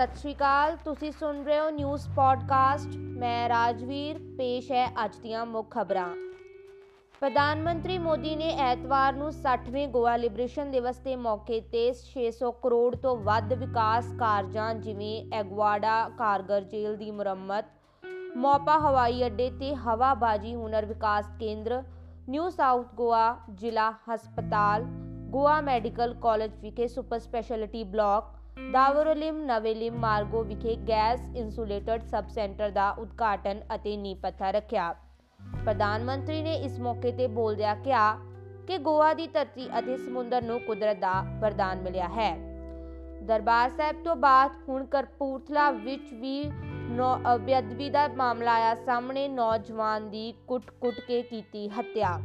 ਸਤਿ ਸ਼੍ਰੀ ਅਕਾਲ। ਤੁਸੀਂ ਸੁਣ ਰਹੇ ਹੋ ਨਿਊਜ਼ ਪੋਡਕਾਸਟ। ਮੈਂ ਰਾਜਵੀਰ, ਪੇਸ਼ ਹੈ ਅੱਜ ਦੀਆਂ ਮੁੱਖ ਖਬਰਾਂ। ਪ੍ਰਧਾਨ ਮੰਤਰੀ ਮੋਦੀ ਨੇ ਐਤਵਾਰ ਨੂੰ 60ਵੇਂ ਗੋਆ ਲਿਬਰੇਸ਼ਨ ਦਿਵਸ ਦੇ ਮੌਕੇ ਤੇ 600 ਕਰੋੜ ਤੋਂ ਵੱਧ ਵਿਕਾਸ ਕਾਰਜਾਂ, ਜਿਵੇਂ ਐਗਵਾਡਾ ਕਾਰਗਰ ਜੇਲ੍ਹ ਦੀ ਮੁਰੰਮਤ, ਮੋਪਾ ਹਵਾਈ ਅੱਡੇ ਤੇ ਹਵਾਬਾਜੀ ਹੁਨਰ ਵਿਕਾਸ ਕੇਂਦਰ, ਨਿਊ ਸਾਊਥ ਗੋਆ ਜ਼ਿਲ੍ਹਾ ਹਸਪਤਾਲ, ਗੋਆ ਮੈਡੀਕਲ ਕਾਲਜ ਵਿਖੇ super speciality block Davorlim Navelim Margao ਵਿਖੇ ਗੈਸ ਇਨਸੂਲੇਟਡ ਸਬ ਸੈਂਟਰ ਦਾ ਉਦਘਾਟਨ ਅਤੇ ਨੀਂਹ ਪੱਥਰ ਰੱਖਿਆ। ਪ੍ਰਧਾਨ ਮੰਤਰੀ ਨੇ ਇਸ ਮੌਕੇ ਤੇ ਬੋਲਦਿਆਂ ਕਿਹਾ ਕਿ ਗੋਆ ਦੀ ਧਰਤੀ ਅਤੇ ਸਮੁੰਦਰ ਨੂੰ ਕੁਦਰਤ ਦਾ ਵਰਦਾਨ ਮਿਲਿਆ ਹੈ। ਦਰਬਾਰ ਸਾਹਿਬ ਤੋਂ ਬਾਅਦ ਹੁਣ ਕਰਪੂਰਥਲਾ ਵਿੱਚ ਵੀ ਬੇਅਦਬੀ ਦਾ ਮਾਮਲਾ ਆਇਆ। ਸਾਹਮਣੇ ਨੌਜਵਾਨ ਦੀ ਕੁੱਟ-ਕੁੱਟ ਕੇ ਕੀਤੀ ਹੱਤਿਆ।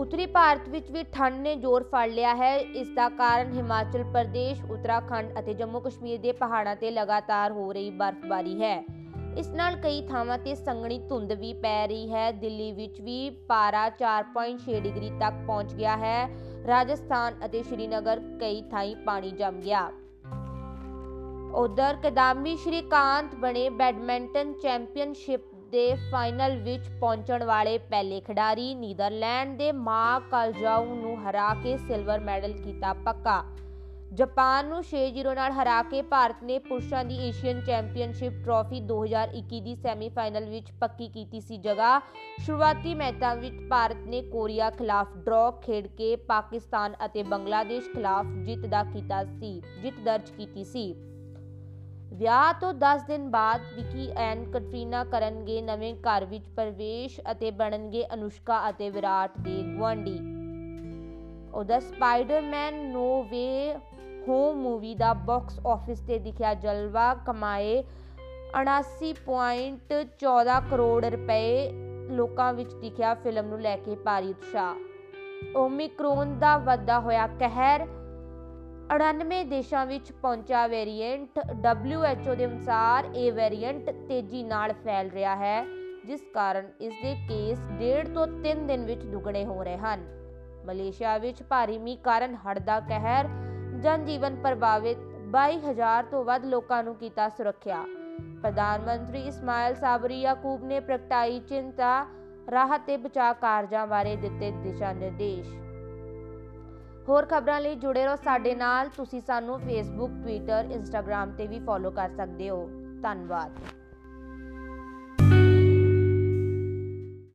ਉੱਤਰੀ ਭਾਰਤ ਵਿੱਚ ਵੀ ਠੰਡ ਨੇ ਜ਼ੋਰ ਫੜ ਲਿਆ ਹੈ। ਇਸ ਦਾ ਕਾਰਨ ਹਿਮਾਚਲ ਪ੍ਰਦੇਸ਼, ਉੱਤਰਾਖੰਡ ਅਤੇ ਜੰਮੂ ਕਸ਼ਮੀਰ ਦੇ ਪਹਾੜਾਂ ਤੇ ਲਗਾਤਾਰ ਹੋ ਰਹੀ ਬਰਫ਼ਬਾਰੀ ਹੈ। ਇਸ ਨਾਲ ਕਈ ਥਾਵਾਂ ਤੇ ਸੰਘਣੀ ਧੁੰਦ ਵੀ ਪੈ ਰਹੀ ਹੈ। ਦਿੱਲੀ ਵਿੱਚ ਵੀ ਪਾਰਾ 4.6 ਡਿਗਰੀ ਤੱਕ ਪਹੁੰਚ ਗਿਆ ਹੈ। ਰਾਜਸਥਾਨ ਅਤੇ ਸ਼੍ਰੀਨਗਰ ਕਈ ਥਾਈਂ ਪਾਣੀ ਜੰਮ ਗਿਆ। ਉਧਰ ਕਦਾਮੀ ਸ਼੍ਰੀਕਾਂਤ ਬਣੇ ਬੈਡਮਿੰਟਨ ਚੈਂਪੀਅਨਸ਼ਿਪ ਦੇ ਫਾਈਨਲ ਵਿੱਚ ਪਹੁੰਚਣ ਵਾਲੇ ਪਹਿਲੇ ਖਿਡਾਰੀ ਨੀਦਰਲੈਂਡ ਦੇ ਮਾ ਕਲਜਾਊ ਨੂੰ ਹਰਾ ਕੇ ਸਿਲਵਰ ਮੈਡਲ ਕੀਤਾ ਪੱਕਾ। ਜਾਪਾਨ ਨੂੰ 6-0 ਨਾਲ ਹਰਾ ਕੇ ਭਾਰਤ ਨੇ ਪੁਰਸ਼ਾਂ ਦੀ ਏਸ਼ੀਅਨ ਚੈਂਪੀਅਨਸ਼ਿਪ ਟਰਾਫੀ 2021 ਦੀ ਸੈਮੀਫਾਈਨਲ ਵਿੱਚ ਪੱਕੀ ਕੀਤੀ ਸੀ ਜਗ੍ਹਾ। ਸ਼ੁਰੂਆਤੀ ਮੈਚਾਂ ਵਿੱਚ ਭਾਰਤ ਨੇ ਕੋਰੀਆ ਖਿਲਾਫ ਡਰਾਅ ਖੇਡ ਕੇ ਪਾਕਿਸਤਾਨ ਅਤੇ ਬੰਗਲਾਦੇਸ਼ ਖਿਲਾਫ ਜਿੱਤ ਦਾ ਕੀਤਾ ਸੀ, ਜਿੱਤ ਦਰਜ ਕੀਤੀ ਸੀ। ਵਿਆਹ ਤੋਂ 10 ਦਿਨ ਬਾਅਦ ਵਿਕੀ ਐਂਡ ਕਟਰੀਨਾ ਕਰਨਗੇ ਨਵੇਂ ਘਰ ਵਿੱਚ ਪ੍ਰਵੇਸ਼ ਅਤੇ ਬਣਨਗੇ ਅਨੁਸ਼ਕਾ ਅਤੇ ਵਿਰਾਟ ਦੇ ਗਵਾਂਢੀ ਉਹਦਾ Spiderman no way home movie ਦਾ ਬਾਕਸ ਆਫਿਸ ਤੇ ਦਿਖਿਆ ਜਲਵਾ ਕਮਾਏ 79.14 ਕਰੋੜ ਰੁਪਏ ਲੋਕਾਂ ਵਿੱਚ ਦਿਖਿਆ ਫਿਲਮ ਨੂੰ ਲੈ ਕੇ ਭਾਰੀ ਉਤਸ਼ਾਹ। ਓਮਿਕਰੋਨ ਦਾ ਵੱਧਦਾ ਹੋਇਆ ਕਹਿਰ 98 ਦੇਸ਼ਾਂ ਵਿੱਚ ਪਹੁੰਚਾ ਵੇਰੀਐਂਟ WHO ਦੇ ਅਨੁਸਾਰ ਇਹ ਵੇਰੀਐਂਟ ਤੇਜ਼ੀ ਨਾਲ ਫੈਲ ਰਿਹਾ ਹੈ, ਜਿਸ ਕਾਰਨ ਇਸ ਦੇ ਕੇਸ 1.5 ਤੋਂ 3 ਦਿਨ ਵਿੱਚ ਦੁੱਗਣੇ ਹੋ ਰਹੇ ਹਨ। ਮਲੇਸ਼ੀਆ ਵਿੱਚ ਭਾਰੀ ਮੀਂਹ ਕਾਰਨ ਹੜ੍ਹ ਦਾ ਕਹਿਰ ਜਨ ਜੀਵਨ ਪ੍ਰਭਾਵਿਤ 22000 ਤੋਂ ਵੱਧ ਲੋਕਾਂ ਨੂੰ ਕੀਤਾ ਸੁਰੱਖਿਆ। ਪ੍ਰਧਾਨ ਮੰਤਰੀ ਇਸਮਾਇਲ ਸਾਬਰੀ ਯਾਕੂਬ ਨੇ ਪ੍ਰਗਟਾਈ ਚਿੰਤਾ, ਰਾਹਤ ਤੇ ਬਚਾਅ ਕਾਰਜਾਂ ਬਾਰੇ ਦਿੱਤੇ ਦਿਸ਼ਾ ਨਿਰਦੇਸ਼। ਹੋਰ ਖਬਰਾਂ ਲਈ ਜੁੜੇ ਰਹੋ ਸਾਡੇ ਨਾਲ। ਤੁਸੀਂ ਸਾਨੂੰ ਫੇਸਬੁੱਕ ਟਵਿੱਟਰ ਇੰਸਟਾਗ੍ਰam ਤੇ ਵੀ ਫੋਲੋ ਕਰ ਸਕਦੇ ਹੋ। ਧੰਨਵਾਦ।